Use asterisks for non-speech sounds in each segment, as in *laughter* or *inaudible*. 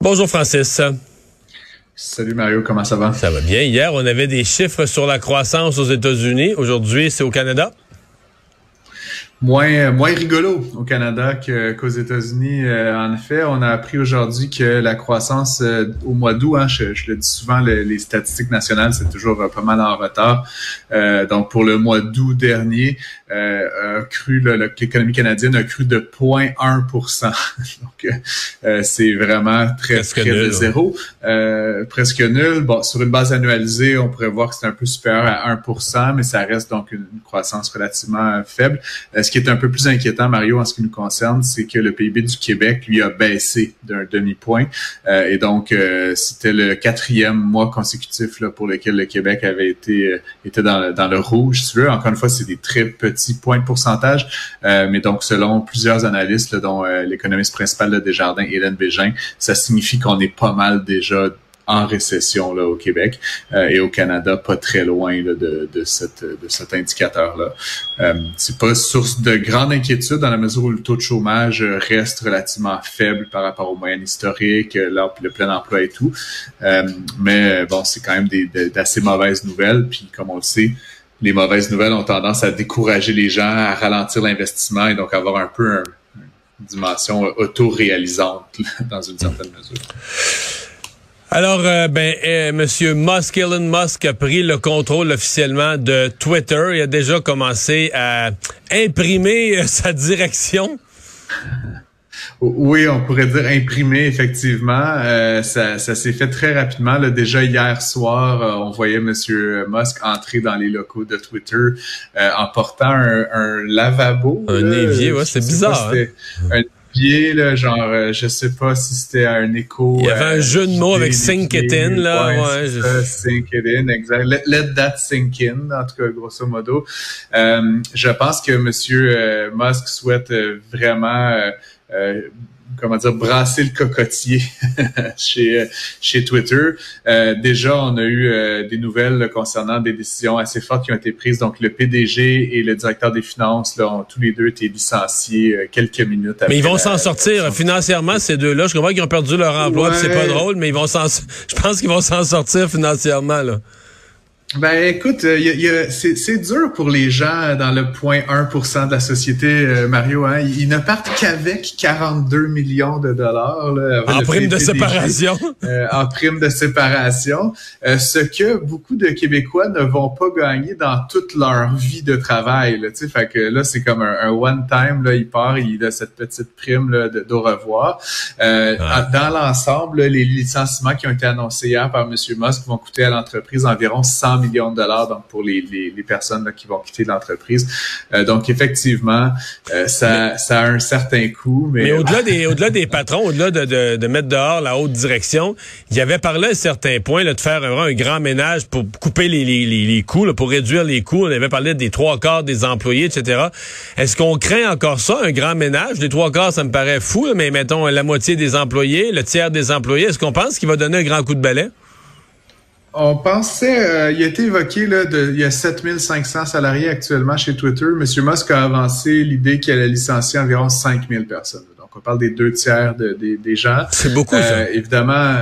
Bonjour Francis. Salut Mario, comment ça va? Ça va bien. Hier, on avait des chiffres sur la croissance aux États-Unis. Aujourd'hui, c'est au Canada. Moins, moins rigolo au Canada qu'aux États-Unis. Euh, en effet, on a appris aujourd'hui que la croissance euh, au mois d'août, hein, je, le dis souvent, les statistiques nationales, c'est toujours euh, pas mal en retard. donc, pour le mois d'août dernier, a cru l'économie canadienne a cru de 0,1% *laughs* Donc, c'est vraiment très presque près de zéro. presque nul. Bon, sur une base annualisée, on pourrait voir que c'est un peu supérieur à 1% mais ça reste donc une, croissance relativement faible ce qui est un peu plus inquiétant, Mario, en ce qui nous concerne, c'est que le PIB du Québec, lui, a baissé d'un demi-point. Euh, et donc, euh, c'était le quatrième mois consécutif là, pour lequel le Québec avait été euh, était dans, dans, le rouge, si tu veux. Encore une fois, c'est des très petits points de pourcentage. mais donc, selon plusieurs analystes, dont l'économiste principal de Desjardins, Hélène Bégin, ça signifie qu'on est pas mal déjà en récession là, au Québec euh, et au Canada, pas très loin là, de, de, cette, de cet indicateur-là. Euh, c'est pas source de grande inquiétude dans la mesure où le taux de chômage reste relativement faible par rapport aux moyennes historiques, là, le plein emploi et tout. Euh, mais bon, c'est quand même d'assez mauvaises nouvelles. Puis comme on le sait, les mauvaises nouvelles ont tendance à décourager les gens, à ralentir l'investissement et donc avoir un peu une dimension auto-réalisante dans une certaine mesure. Alors, euh, ben, euh, Monsieur Musk, Elon Musk a pris le contrôle officiellement de Twitter. Il a déjà commencé à imprimer euh, *laughs* sa direction. Oui, on pourrait dire imprimer, effectivement. ça, s'est fait très rapidement. Déjà hier soir, on voyait Monsieur Musk entrer dans les locaux de Twitter en portant un, lavabo. Un évier, ouais, c'est bizarre. Là, genre, euh, je sais pas si c'était un écho. Il y avait un euh, jeu de mots avec sink it in, là. Ouais, je... sink it in, exact. Let, that sink in, en tout cas, grosso modo. Euh, je pense que Monsieur Musk souhaite vraiment comment dire, brasser le cocotier *laughs* chez, chez Twitter. Euh, déjà, on a eu euh, des nouvelles concernant des décisions assez fortes qui ont été prises. Donc, le PDG et le directeur des finances là, ont tous les deux été licenciés euh, quelques minutes après. Mais ils vont s'en sortir financièrement, ces deux-là. Je comprends qu'ils ont perdu leur emploi, c'est pas drôle, mais ils vont s'en, *laughs* je pense qu'ils vont s'en sortir financièrement, là. Ben écoute, euh, y a, c'est dur pour les gens dans le point 1% de la société, euh, Mario. Hein? Ils ne partent qu'avec 42 millions de dollars. Là, en prime de séparation. Euh, en prime de séparation. ce que beaucoup de Québécois ne vont pas gagner dans toute leur vie de travail. Là, fait que là, c'est comme un, one-time. Là, il part, il a cette petite prime là, de, d'au revoir. Dans l'ensemble, les licenciements qui ont été annoncés hier par M. Musk vont coûter à l'entreprise environ 100 millions de dollars donc pour les, les, personnes qui vont quitter l'entreprise. Euh, donc effectivement, euh, ça, ça a un certain coût. Mais, mais au-delà *laughs* des au-delà des patrons, au-delà de, de, de, mettre dehors la haute direction, il y avait parlé à un certain point là, de faire un, un grand ménage pour couper les, les, les coûts, là, pour réduire les coûts. On avait parlé des trois quarts des employés, etc. Est-ce qu'on craint encore ça, un grand ménage? Les trois quarts, ça me paraît fou, mais mettons la moitié des employés, le tiers des employés, est-ce qu'on pense qu'il va donner un grand coup de balai? On pensait, euh, il a été évoqué, là, de, il y a 7500 salariés actuellement chez Twitter. Monsieur Musk a avancé l'idée qu'il allait licencier environ 5000 personnes. Donc, on parle des deux tiers des gens. C'est beaucoup, ça. Euh, évidemment,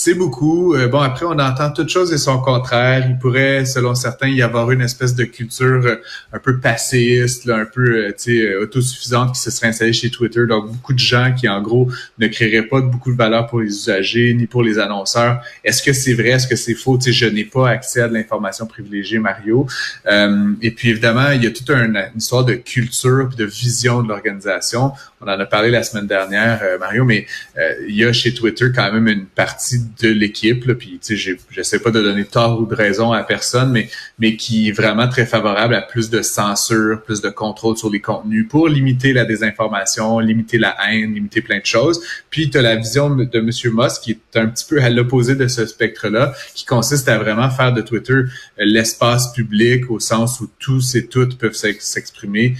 c'est beaucoup. Euh, bon, après, on entend toutes choses et son contraire. Il pourrait, selon certains, y avoir une espèce de culture euh, un peu passéiste, un peu euh, autosuffisante qui se serait installée chez Twitter. Donc, beaucoup de gens qui, en gros, ne créeraient pas beaucoup de valeur pour les usagers ni pour les annonceurs. Est-ce que c'est vrai? Est-ce que c'est faux? sais, je n'ai pas accès à de l'information privilégiée, Mario. et puis, évidemment, il y a toute une, histoire de culture et de vision de l'organisation. On en a parlé la semaine dernière, Mario, mais il y a chez Twitter quand même une partie de l'équipe, puis tu sais, je sais pas de donner tort ou de raison à personne, mais mais qui est vraiment très favorable à plus de censure, plus de contrôle sur les contenus pour limiter la désinformation, limiter la haine, limiter plein de choses. Puis tu as la vision de M. Musk qui est un petit peu à l'opposé de ce spectre-là, qui consiste à vraiment faire de Twitter euh, l'espace public au sens où tous et toutes peuvent s'exprimer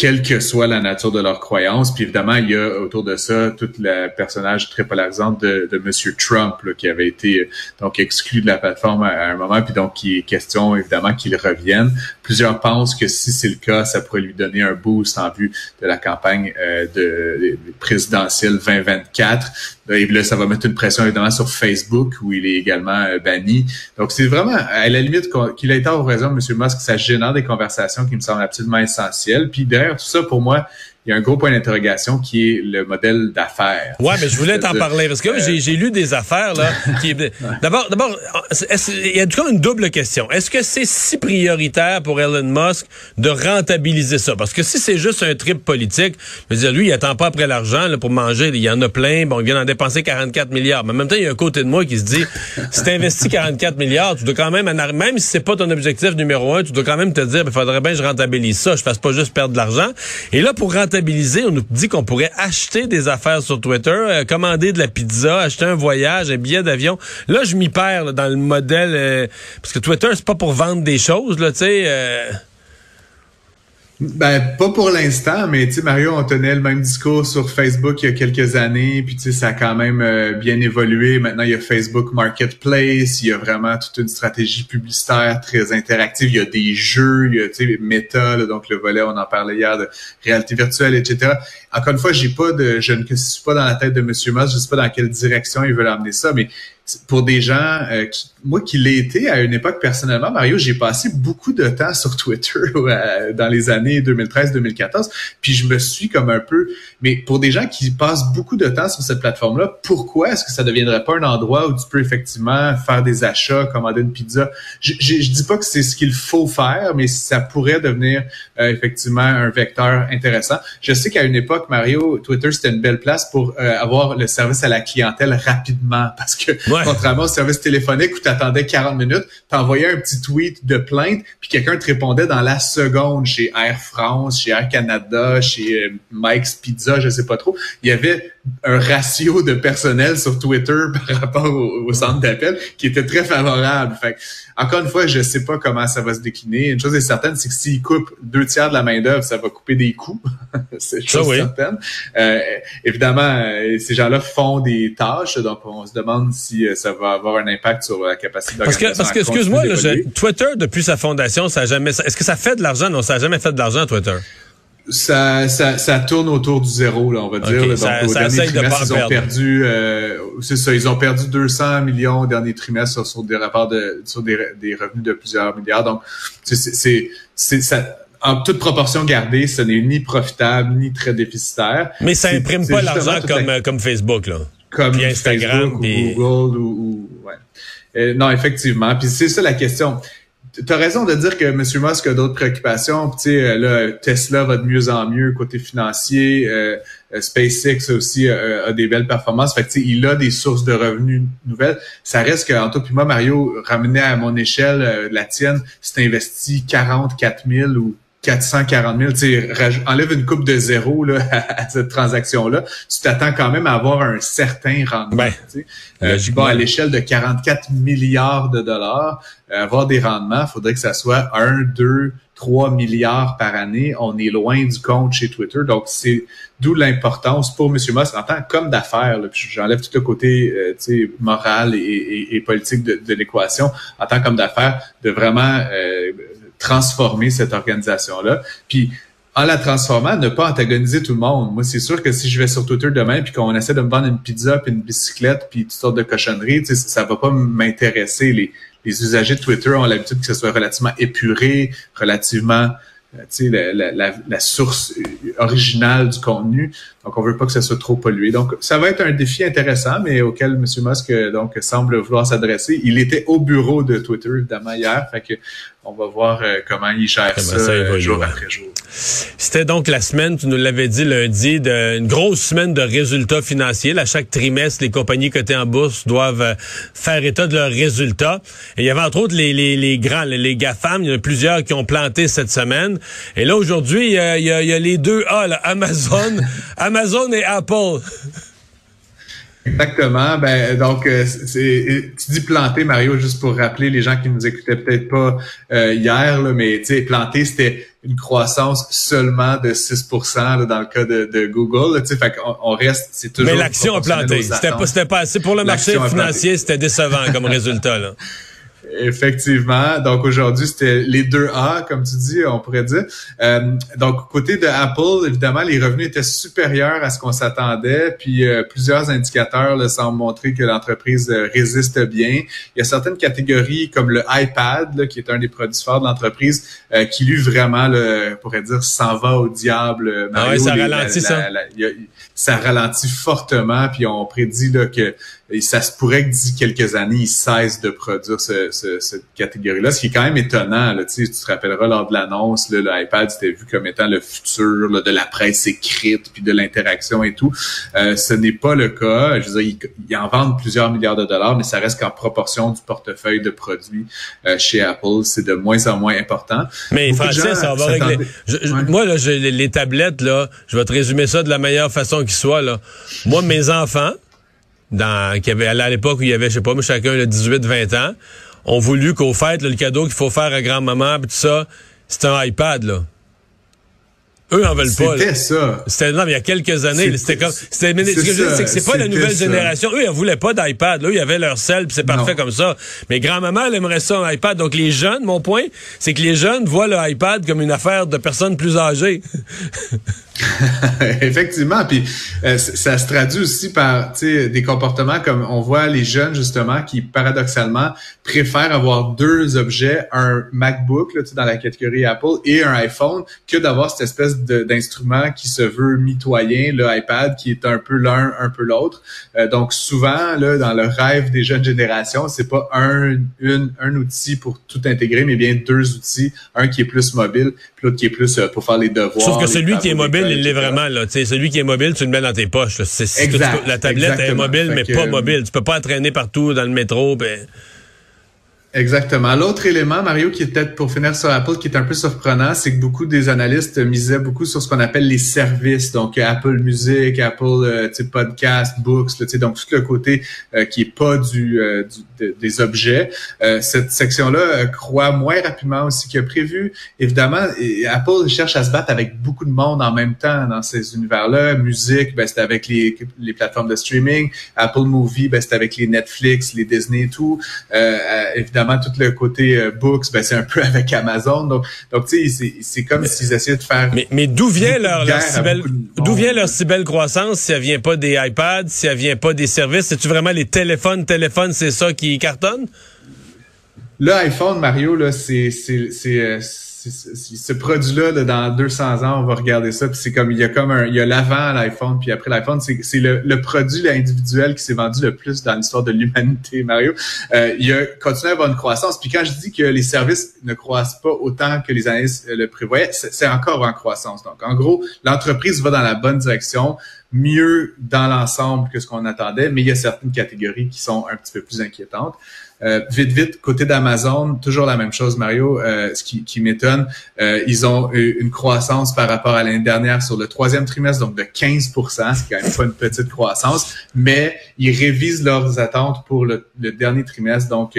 quelle que soit la nature de leur croyance. Puis évidemment, il y a autour de ça tout le personnage très polarisant de, de Monsieur Trump qui avait été donc exclu de la plateforme à, un moment, puis donc qui est question évidemment qu'il revienne. Plusieurs pensent que si c'est le cas, ça pourrait lui donner un boost en vue de la campagne euh, de, présidentielle 2024. Et là, ça va mettre une pression évidemment sur Facebook où il est également euh, banni. Donc c'est vraiment à la limite qu'il a été en raison, M. Musk, ça génère des conversations qui me semblent absolument essentielles. Puis derrière tout ça, pour moi, il y a un gros point d'interrogation qui est le modèle d'affaires. Ouais, mais je voulais t'en parler parce que j'ai lu des affaires là. *laughs* qui D'abord, d'abord, il y a comme une double question. Est-ce que c'est si prioritaire pour Elon Musk de rentabiliser ça? Parce que si c'est juste un trip politique, je veux dire, lui, il attend pas après l'argent pour manger. Il y en a plein. Bon, il vient d'en dépenser 44 milliards. Mais en même temps, il y a un côté de moi qui se dit, *laughs* si tu investis 44 milliards, tu dois quand même, même si c'est pas ton objectif numéro un, tu dois quand même te dire, il faudrait bien que je rentabilise ça. Je fasse pas juste perdre de l'argent. Et là, pour rentabiliser on nous dit qu'on pourrait acheter des affaires sur Twitter, euh, commander de la pizza, acheter un voyage, un billet d'avion. Là, je m'y perds dans le modèle euh, parce que Twitter c'est pas pour vendre des choses là, tu sais. Ben, pas pour l'instant, mais tu sais, Mario, on tenait le même discours sur Facebook il y a quelques années, puis tu sais, ça a quand même euh, bien évolué. Maintenant, il y a Facebook Marketplace, il y a vraiment toute une stratégie publicitaire très interactive. Il y a des jeux, il y a, tu sais, Meta, donc le volet, on en parlait hier, de réalité virtuelle, etc. Encore une fois, j'ai pas de, je ne suis pas dans la tête de Monsieur Musk, je sais pas dans quelle direction il veut amener ça, mais pour des gens euh, qui, moi qui l'ai été à une époque personnellement, Mario, j'ai passé beaucoup de temps sur Twitter *laughs* euh, dans les années 2013-2014, puis je me suis comme un peu, mais pour des gens qui passent beaucoup de temps sur cette plateforme-là, pourquoi est-ce que ça deviendrait pas un endroit où tu peux effectivement faire des achats, commander une pizza? Je, je, dis pas que c'est ce qu'il faut faire, mais ça pourrait devenir euh, effectivement un vecteur intéressant. Je sais qu'à une époque, Mario, Twitter c'était une belle place pour avoir le service à la clientèle rapidement, *laughs* parce que contrairement au service téléphonique où tu attendais 40 minutes, tu envoyais un petit tweet de plainte, puis quelqu'un te répondait dans la seconde chez Air France, chez Air Canada, chez euh, Mike's Pizza, je sais pas trop. Il y avait un ratio de personnel sur Twitter *laughs* par rapport au, centre d'appel qui était très favorable. Fait encore une fois, je sais pas comment ça va se décliner. Une chose est certaine, c'est que s'ils coupent deux tiers de la main-d'œuvre, ça va couper des coûts. *laughs* c'est chose oui. certaine. Euh, évidemment, euh, ces gens-là font des tâches, donc on se demande si euh, ça va avoir un impact sur la capacité Parce que, parce que excuse-moi, Twitter, depuis sa fondation, ça a jamais. Est-ce que ça fait de l'argent? Non, ça n'a jamais fait de l'argent, Twitter. Ça, ça, ça, tourne autour du zéro, là, on va dire. donc, au dernier trimestre, ils ont perdu, euh, c'est ça, ils ont perdu 200 millions au dernier trimestre sur, des rapports de, sur des, des, revenus de plusieurs milliards. Donc, c'est, ça, en toute proportion gardée, ce n'est ni profitable ni très déficitaire. Mais ça imprime pas l'argent comme, comme Facebook, là. Comme Instagram, ou Google ou, ouais. Euh, non, effectivement. Puis c'est ça la question. Tu as raison de dire que M. Musk a d'autres préoccupations. Tu sais, là, Tesla va de mieux en mieux côté financier. Euh, euh SpaceX aussi euh, a des belles performances. Fait que, il a des sources de revenus nouvelles. Ça reste que, toi puis moi, Mario, ramené à mon échelle, euh, la tienne, si tu investi 44 000 ou 440 000, tu enlève une coupe de zéro là, *laughs* à, cette transaction-là, tu t'attends quand même à avoir un certain rendement. Ben, euh, bon, à l'échelle de 44 milliards de dollars, euh, avoir des rendements, il faudrait que ça soit 1, 2, 3 milliards par année. On est loin du compte chez Twitter. Donc, c'est d'où l'importance pour M. Musk en tant comme d'affaires. J'enlève tout le côté euh, moral et, et, politique de, de l'équation. En tant qu'homme d'affaires, de vraiment... Euh, transformer cette organisation-là. Puis en la transformant, ne pas antagoniser tout le monde. Moi, c'est sûr que si je vais sur Twitter demain puis qu'on essaie de me vendre une pizza puis une bicyclette puis toutes sortes de cochonneries, ça va pas m'intéresser. Les, les usagers de Twitter ont l'habitude que ce soit relativement épuré, relativement euh, la, la, la, source originale du contenu. Donc, on veut pas que ça soit trop pollué. Donc, ça va être un défi intéressant, mais auquel M. Musk donc semble vouloir s'adresser. Il était au bureau de Twitter, évidemment, hier. Fait que on va voir euh, comment il gère ça, jour après jour. C'était donc la semaine, tu nous l'avais dit lundi, de, une grosse semaine de résultats financiers. À chaque trimestre, les compagnies cotées en bourse doivent euh, faire état de leurs résultats. Et il y avait entre autres les, les, les grands, les, GAFAM. Il y en a plusieurs qui ont planté cette semaine. Et là, aujourd'hui, il, y a, il y a les deux A, là, Amazon, *laughs* Amazon et Apple. Exactement. Ben donc euh, c'est tu dis planter Mario juste pour rappeler les gens qui nous écoutaient peut-être pas euh, hier là, mais tu sais planter c'était une croissance seulement de 6% dans le cas de, de Google. Tu sais, fait qu'on on reste c'est toujours Mais l'action a planté. C'était pas c'était pas assez pour le marché financier, c'était décevant comme résultat là. *laughs* Effectivement. Donc aujourd'hui, c'était les deux A, comme tu dis, on pourrait dire. Euh, donc côté de Apple, évidemment, les revenus étaient supérieurs à ce qu'on s'attendait. Puis euh, plusieurs indicateurs là, semblent montrer que l'entreprise euh, résiste bien. Il y a certaines catégories comme le iPad, là, qui est un des produits forts de l'entreprise, qui lui vraiment, là, on pourrait dire, s'en va au diable. ah ça ralentit ça. ça ralentit fortement. Puis on prédit là, que et ça se pourrait que d'ici quelques années, ils cessent de produire ce, cette catégorie-là, ce qui est quand même étonnant. Là, tu te rappelleras lors de l'annonce, l'iPad c'était vu comme étant le futur de la presse écrite, puis de l'interaction et tout. Euh, ce n'est pas le cas. Je veux dire, ils, en vendent plusieurs milliards de dollars, mais ça reste qu'en proportion du portefeuille de produits euh, chez Apple, c'est de moins en moins important. Mais Francis, ça va régler. Moi, là, les, les tablettes, là, je vais te résumer ça de la meilleure façon qui soit. Là. Moi, mes enfants, dans, qui avait, à l'époque où il y avait, je sais pas, mais chacun de 18-20 ans, ont voulu qu'au fait, le cadeau qu'il faut faire à grand-maman, tout ça, c'est un iPad, là. Eux en veulent pas. C'était ça. C'était non, mais il y a quelques années, c'était comme c'était ce que je c'est que c'est pas la nouvelle génération. Eux ils voulaient pas d'iPad, là, ils avaient leur sel, puis c'est parfait comme ça. Mais grand-maman elle aimerait ça un iPad. Donc les jeunes, mon point, c'est que les jeunes voient le iPad comme une affaire de personnes plus âgées. *laughs* *laughs* Effectivement, puis euh, ça se traduit aussi par des comportements comme on voit les jeunes justement qui paradoxalement préfèrent avoir deux objets, un MacBook là, dans la catégorie Apple et un iPhone, que d'avoir cette espèce d'instrument qui se veut mitoyen, le iPad qui est un peu l'un, un peu l'autre. Euh, donc souvent là, dans le rêve des jeunes générations, c'est pas un, une, un outil pour tout intégrer, mais bien deux outils, un qui est plus mobile, puis l'autre qui est plus euh, pour faire les devoirs. Sauf que celui qui est mobile il l'est vraiment. Là. celui qui est mobile, tu le mets dans tes poches. la tablette est mobile, mais pas mobile. Tu peux pas entraîner partout dans le métro. Ben... Exactement. L'autre élément, Mario, qui est peut-être pour finir sur Apple, qui est un peu surprenant, c'est que beaucoup des analystes misaient beaucoup sur ce qu'on appelle les services, donc Apple Music, Apple euh, Podcast, Books, là, donc tout le côté euh, qui est pas du, euh, des objets. Euh, cette section-là croît moins rapidement aussi que prévu. Évidemment, Apple cherche à se battre avec beaucoup de monde en même temps dans ces univers-là. Musique, ben, c'est avec les, les plateformes de streaming. Apple Movie, ben, c'est avec les Netflix, les Disney et tout. évidemment, tout le côté euh, books, ben, c'est un peu *laughs* avec Amazon. Donc, donc tu sais, c'est comme s'ils essayaient de faire. Mais, mais d'où vient leur, leur si belle, d'où vient leur si belle croissance si elle vient pas des iPads, si elle vient pas des services? C'est-tu vraiment les téléphones, téléphones, c'est ça qui cartonne? Le iPhone, Mario, là, c'est, euh, ce produit-là, dans 200 ans, on va regarder ça, puis c'est comme, il y a comme un, il y a l'avant l'iPhone, puis après l'iPhone, c'est le, le produit individuel qui s'est vendu le plus dans l'histoire de l'humanité, *laughs* Mario. Euh, il a continué à avoir une croissance, puis quand je dis que les services ne croissent pas autant que les analystes le prévoyaient, c'est encore en croissance. Donc, en gros, l'entreprise va dans la bonne direction, mieux dans l'ensemble que ce qu'on attendait, mais il y a certaines catégories qui sont un petit peu plus inquiétantes. Euh, vite, vite, côté d'Amazon, toujours la même chose, Mario. Euh, ce qui, m'étonne, euh, ils ont eu une croissance par rapport à l'année dernière sur le troisième trimestre, donc de 15% ce qui est quand même pas une petite croissance, mais ils révisent leurs attentes pour le, dernier trimestre, donc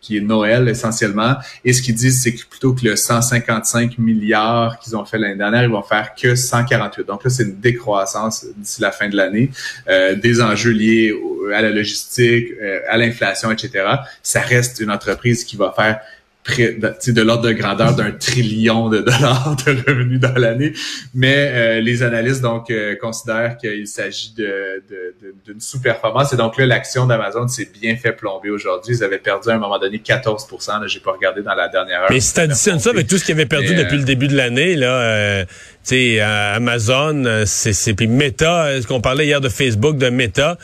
qui est Noël essentiellement. Et ce qu'ils disent, c'est que plutôt que le 155 milliards qu'ils ont fait l'année dernière, ils vont faire que 148. Donc là, c'est une décroissance d'ici la fin de l'année, des enjeux liés à la logistique, à l'inflation, etc ça reste une entreprise qui va faire près de, de l'ordre de grandeur d'un trillion de dollars de revenus dans l'année. Mais euh, les analystes donc euh, considèrent qu'il s'agit d'une de, de, sous-performance. Et donc là, l'action d'Amazon s'est bien fait plomber aujourd'hui. Ils avaient perdu à un moment donné 14% Là, j'ai pas regardé dans la dernière heure. Mais si t'additionnes ça avec tout ce qu'ils avaient perdu depuis le début de l'année, là, euh, tu sais, Amazon, c'est puis Meta, ce qu'on parlait hier de Facebook, de Meta,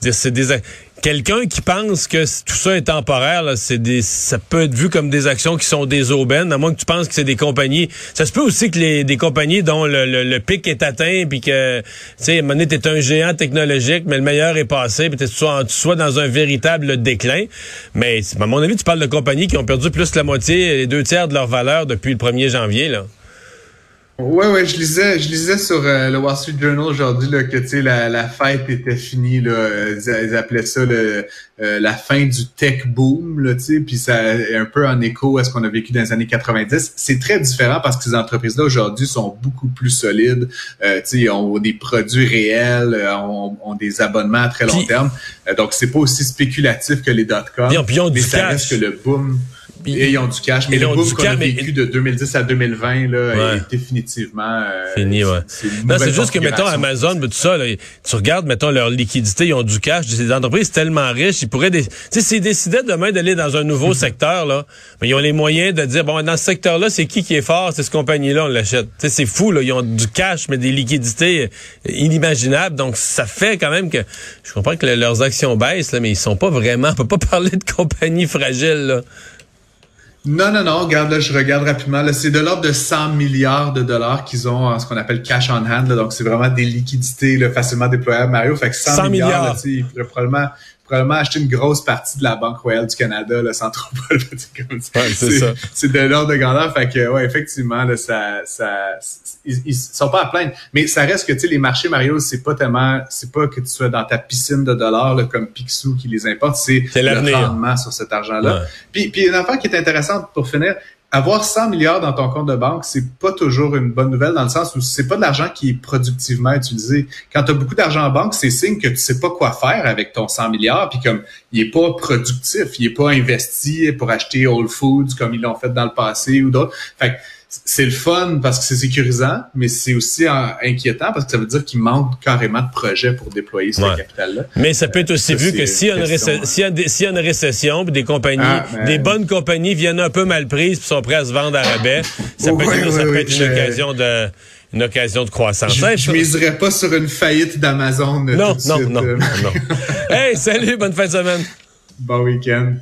c'est des quelqu'un qui pense que tout ça est temporaire, c'est des, ça peut être vu comme des actions qui sont des aubaines, à moins que tu penses que c'est des compagnies. Ça se peut aussi que les des compagnies dont le, pic est atteint, puis que, tu sais, Monet est un géant technologique, mais le meilleur est passé, puis tu sois, sois dans un véritable déclin. Mais à mon avis, tu parles de compagnies qui ont perdu plus que la moitié, les deux tiers de leur valeur depuis le 1er janvier, là. Ouais, ouais, je lisais, je lisais sur euh, le Wall Street Journal aujourd'hui là, que tu sais la, la fête était finie là. Ils, appelaient ça le, euh, la fin du tech boom là, tu sais, puis ça est un peu en écho à ce qu'on a vécu dans les années 90. C'est très différent parce que ces entreprises-là aujourd'hui sont beaucoup plus solides. Euh, tu sais, ont des produits réels, euh, ont, ont, des abonnements à très long terme. donc c'est pas aussi spéculatif que les dot-com. mais ça reste que le boom. Et ils ont du cash. Mais le boom qu'on a vécu de 2010 à 2020 là, est définitivement euh, fini. Ouais. C'est juste que mettons Amazon, tout ça, là, tu regardes mettons leur liquidité, ils ont du cash. Ces entreprises tellement riches, ils pourraient, tu sais, s'ils décidaient demain d'aller dans un nouveau secteur là, mais ils ont les moyens de dire bon dans ce secteur-là, c'est qui qui est fort, c'est cette compagnie-là, on l'achète. Tu sais, c'est fou là, ils ont du cash mais des liquidités inimaginables. Donc ça fait quand même que je comprends que leurs actions baissent là, mais ils sont pas vraiment, on peut pas *laughs* parler de compagnie fragile là. Non, non, non. Regarde, là, je regarde rapidement. Là, c'est de l'ordre de 100 milliards de dollars qu'ils ont en ce qu'on appelle cash on hand. donc, c'est vraiment des liquidités là, facilement déployables. Mario, fait que 100, milliards, ils pourraient probablement probablement acheter une grosse partie de la Banque Royale du Canada là, sans trop *laughs* comme c'est C'est de l'ordre de grandeur. Fait que ouais, effectivement, là, ça, ça, ils, ils, sont pas à plaindre. Mais ça reste que tu sais, les marchés Mario, c'est pas tellement, c'est pas que tu sois dans ta piscine de dollars là, comme Picsou qui les importe, c'est le rendement sur cet argent-là. Puis, puis une affaire qui est intéressante pour finir, avoir 100 milliards dans ton compte de banque, c'est pas toujours une bonne nouvelle dans le sens où c'est pas de l'argent qui est productivement utilisé. Quand tu as beaucoup d'argent en banque, c'est signe que tu sais pas quoi faire avec ton 100 milliards, puis comme il est pas productif, il est pas investi pour acheter Whole Foods comme ils l'ont fait dans le passé ou d'autres. Fait c'est le fun parce que c'est sécurisant, mais c'est aussi inquiétant parce que ça veut dire qu'il manque carrément de projets pour déployer ce capital-là. Mais ça peut être aussi vu que s'il y, a une récession, des compagnies, ah, ben. des bonnes compagnies viennent un peu mal prises et sont prêtes à se vendre à rabais, ça peut être, une occasion de une occasion de croissance. Je, je miserais pas sur une faillite d'Amazon. Non, non, non, non, non. *laughs* hey, salut, bonne fin de semaine. Bon week-end.